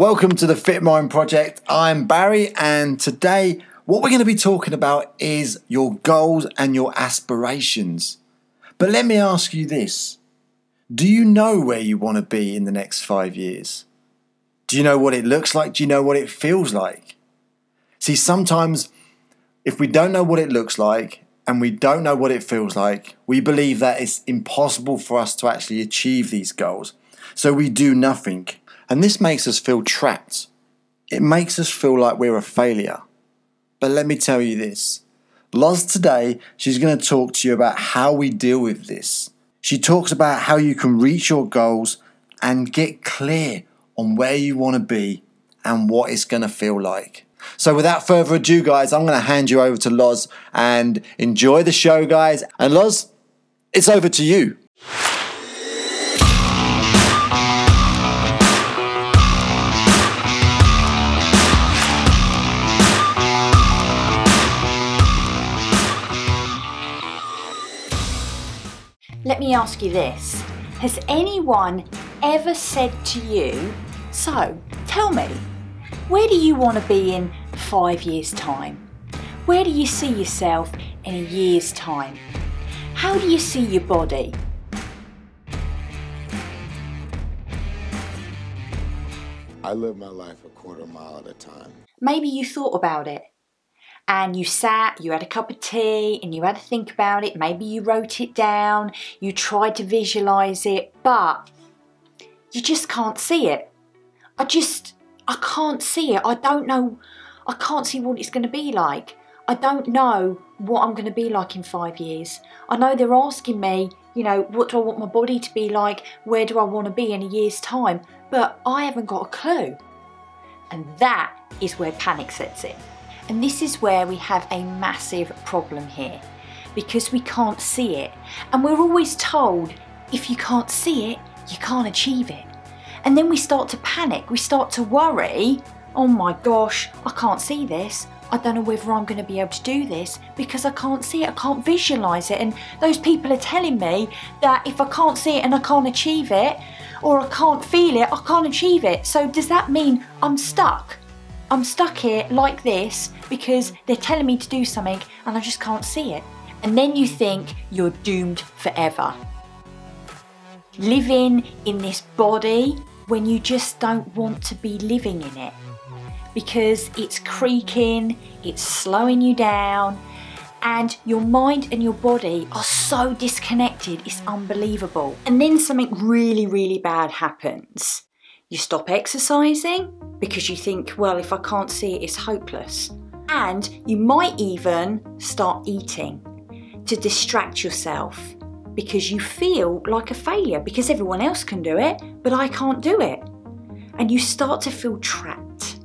Welcome to the Fit Mind Project. I'm Barry, and today what we're going to be talking about is your goals and your aspirations. But let me ask you this Do you know where you want to be in the next five years? Do you know what it looks like? Do you know what it feels like? See, sometimes if we don't know what it looks like and we don't know what it feels like, we believe that it's impossible for us to actually achieve these goals. So we do nothing. And this makes us feel trapped. It makes us feel like we're a failure. But let me tell you this Loz today, she's going to talk to you about how we deal with this. She talks about how you can reach your goals and get clear on where you want to be and what it's going to feel like. So, without further ado, guys, I'm going to hand you over to Loz and enjoy the show, guys. And Loz, it's over to you. Me ask you this Has anyone ever said to you, So, tell me, where do you want to be in five years' time? Where do you see yourself in a year's time? How do you see your body? I live my life a quarter mile at a time. Maybe you thought about it and you sat, you had a cup of tea, and you had to think about it. Maybe you wrote it down, you tried to visualize it, but you just can't see it. I just, I can't see it. I don't know, I can't see what it's going to be like. I don't know what I'm going to be like in five years. I know they're asking me, you know, what do I want my body to be like? Where do I want to be in a year's time? But I haven't got a clue. And that is where panic sets in. And this is where we have a massive problem here because we can't see it. And we're always told if you can't see it, you can't achieve it. And then we start to panic, we start to worry oh my gosh, I can't see this. I don't know whether I'm going to be able to do this because I can't see it, I can't visualize it. And those people are telling me that if I can't see it and I can't achieve it, or I can't feel it, I can't achieve it. So, does that mean I'm stuck? I'm stuck here like this because they're telling me to do something and I just can't see it. And then you think you're doomed forever. Living in this body when you just don't want to be living in it because it's creaking, it's slowing you down, and your mind and your body are so disconnected, it's unbelievable. And then something really, really bad happens. You stop exercising because you think, well, if I can't see it, it's hopeless. And you might even start eating to distract yourself because you feel like a failure because everyone else can do it, but I can't do it. And you start to feel trapped.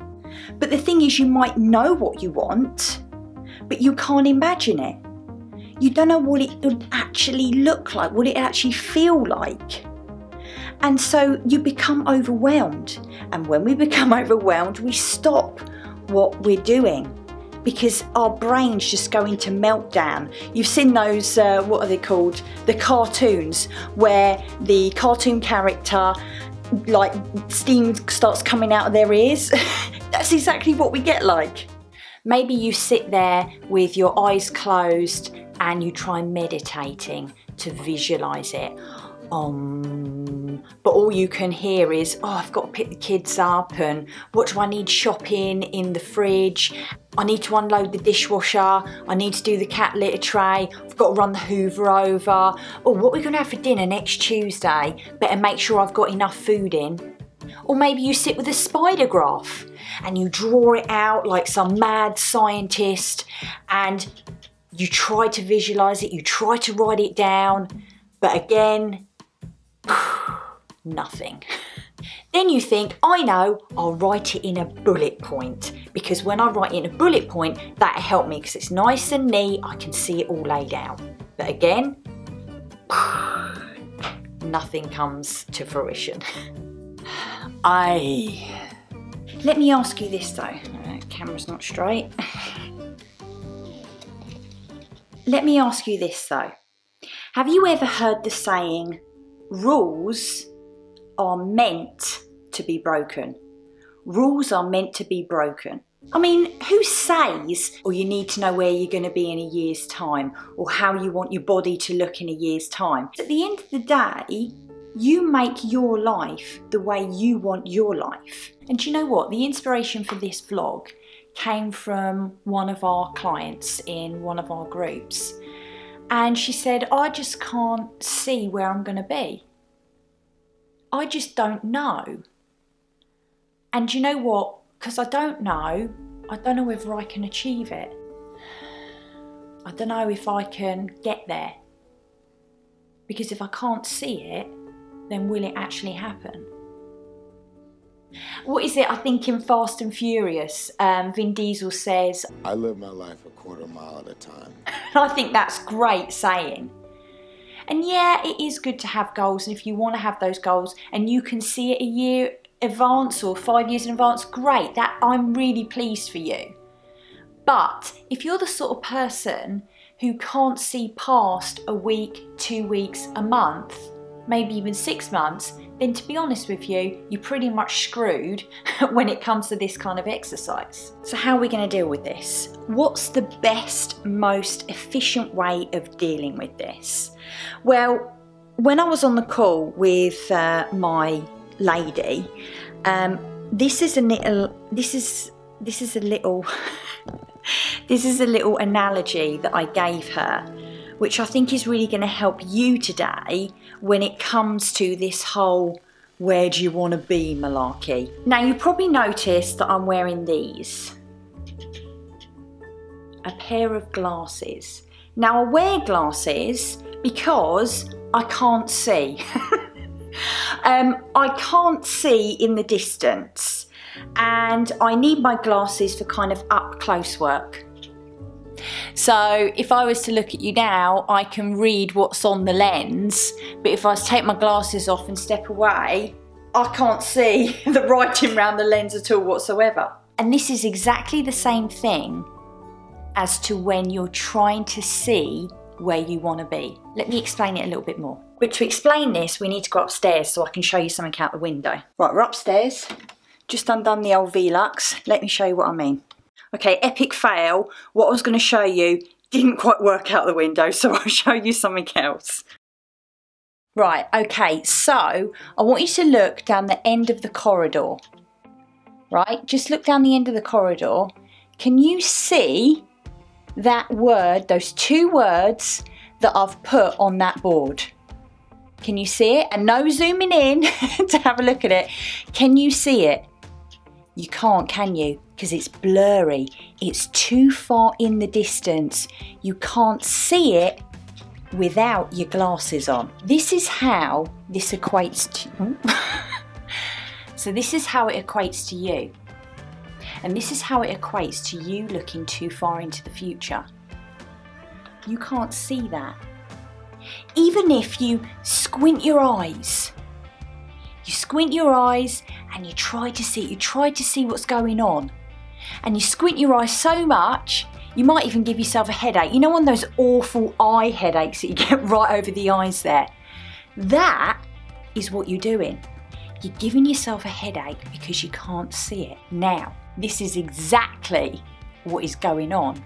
But the thing is, you might know what you want, but you can't imagine it. You don't know what it would actually look like, what it actually feel like. And so you become overwhelmed. And when we become overwhelmed, we stop what we're doing because our brains just go into meltdown. You've seen those, uh, what are they called? The cartoons, where the cartoon character, like, steam starts coming out of their ears. That's exactly what we get like. Maybe you sit there with your eyes closed and you try meditating to visualize it but all you can hear is, oh, I've got to pick the kids up, and what do I need shopping in the fridge? I need to unload the dishwasher. I need to do the cat litter tray. I've got to run the hoover over. Oh, what are we going to have for dinner next Tuesday? Better make sure I've got enough food in. Or maybe you sit with a spider graph and you draw it out like some mad scientist and you try to visualize it, you try to write it down, but again, nothing. Then you think, I know, I'll write it in a bullet point because when I write in a bullet point, that'll help me because it's nice and neat, I can see it all laid out. But again, nothing comes to fruition. I. Let me ask you this though. Uh, camera's not straight. Let me ask you this though. Have you ever heard the saying, rules are meant to be broken. rules are meant to be broken. I mean, who says, or oh, you need to know where you're going to be in a year's time, or how you want your body to look in a year's time? At the end of the day, you make your life the way you want your life. And you know what? The inspiration for this vlog came from one of our clients in one of our groups. And she said, I just can't see where I'm going to be. I just don't know. And you know what? Because I don't know, I don't know whether I can achieve it. I don't know if I can get there. Because if I can't see it, then will it actually happen? What is it? I think in Fast and Furious, um, Vin Diesel says, I live my life a quarter mile at a time. I think that's great saying. And yeah, it is good to have goals. And if you want to have those goals and you can see it a year advance or five years in advance, great. That I'm really pleased for you. But if you're the sort of person who can't see past a week, two weeks, a month, maybe even six months, then to be honest with you, you're pretty much screwed when it comes to this kind of exercise. So, how are we going to deal with this? What's the best, most efficient way of dealing with this? Well, when I was on the call with uh, my lady, um, this is a little, this is, this is a little, this is a little analogy that I gave her which I think is really going to help you today when it comes to this whole where do you want to be malarkey. Now, you probably noticed that I'm wearing these a pair of glasses. Now, I wear glasses because I can't see. um, I can't see in the distance, and I need my glasses for kind of up close work. So if I was to look at you now, I can read what's on the lens, but if I was to take my glasses off and step away, I can't see the writing around the lens at all whatsoever. And this is exactly the same thing as to when you're trying to see where you want to be. Let me explain it a little bit more. But to explain this, we need to go upstairs so I can show you something out the window. Right, we're upstairs. Just undone the old Velux. Let me show you what I mean. Okay, epic fail. What I was going to show you didn't quite work out the window, so I'll show you something else. Right, okay, so I want you to look down the end of the corridor. Right, just look down the end of the corridor. Can you see that word, those two words that I've put on that board? Can you see it? And no zooming in to have a look at it. Can you see it? You can't, can you? Because it's blurry. It's too far in the distance. You can't see it without your glasses on. This is how this equates to. so, this is how it equates to you. And this is how it equates to you looking too far into the future. You can't see that. Even if you squint your eyes, you squint your eyes and you try to see, you try to see what's going on. And you squint your eyes so much, you might even give yourself a headache. You know, one of those awful eye headaches that you get right over the eyes there? That is what you're doing. You're giving yourself a headache because you can't see it. Now, this is exactly what is going on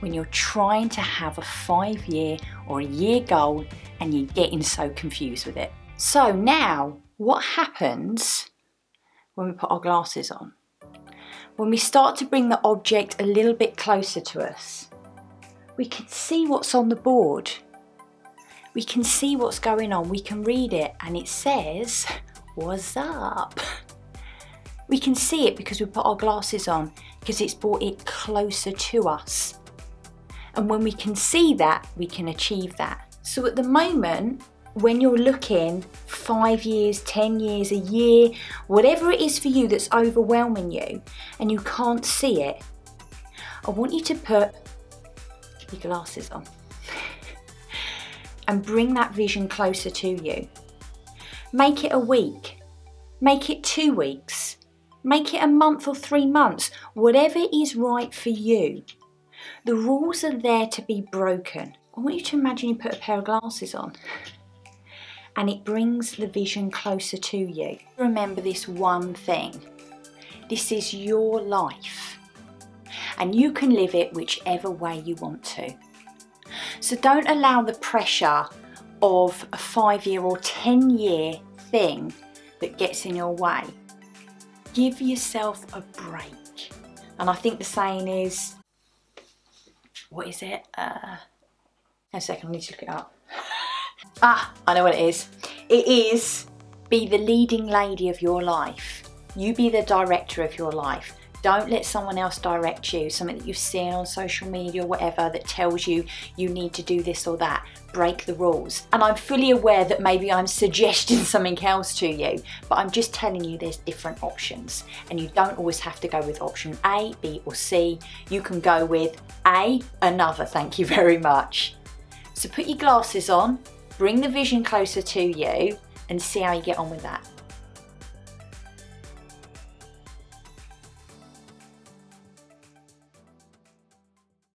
when you're trying to have a five year or a year goal and you're getting so confused with it. So, now what happens when we put our glasses on. When we start to bring the object a little bit closer to us, we can see what's on the board. We can see what's going on. We can read it and it says, What's up? We can see it because we put our glasses on because it's brought it closer to us. And when we can see that, we can achieve that. So at the moment, when you're looking five years, 10 years, a year, whatever it is for you that's overwhelming you and you can't see it, I want you to put your glasses on and bring that vision closer to you. Make it a week, make it two weeks, make it a month or three months, whatever is right for you. The rules are there to be broken. I want you to imagine you put a pair of glasses on and it brings the vision closer to you. Remember this one thing This is your life. And you can live it whichever way you want to. So don't allow the pressure of a five year or 10 year thing that gets in your way. Give yourself a break. And I think the saying is, what is it? Uh, a second, I need to look it up. Ah, I know what it is. It is be the leading lady of your life. You be the director of your life. Don't let someone else direct you, something that you've seen on social media or whatever that tells you you need to do this or that. Break the rules. And I'm fully aware that maybe I'm suggesting something else to you, but I'm just telling you there's different options. And you don't always have to go with option A, B, or C. You can go with A, another, thank you very much. So put your glasses on, bring the vision closer to you, and see how you get on with that.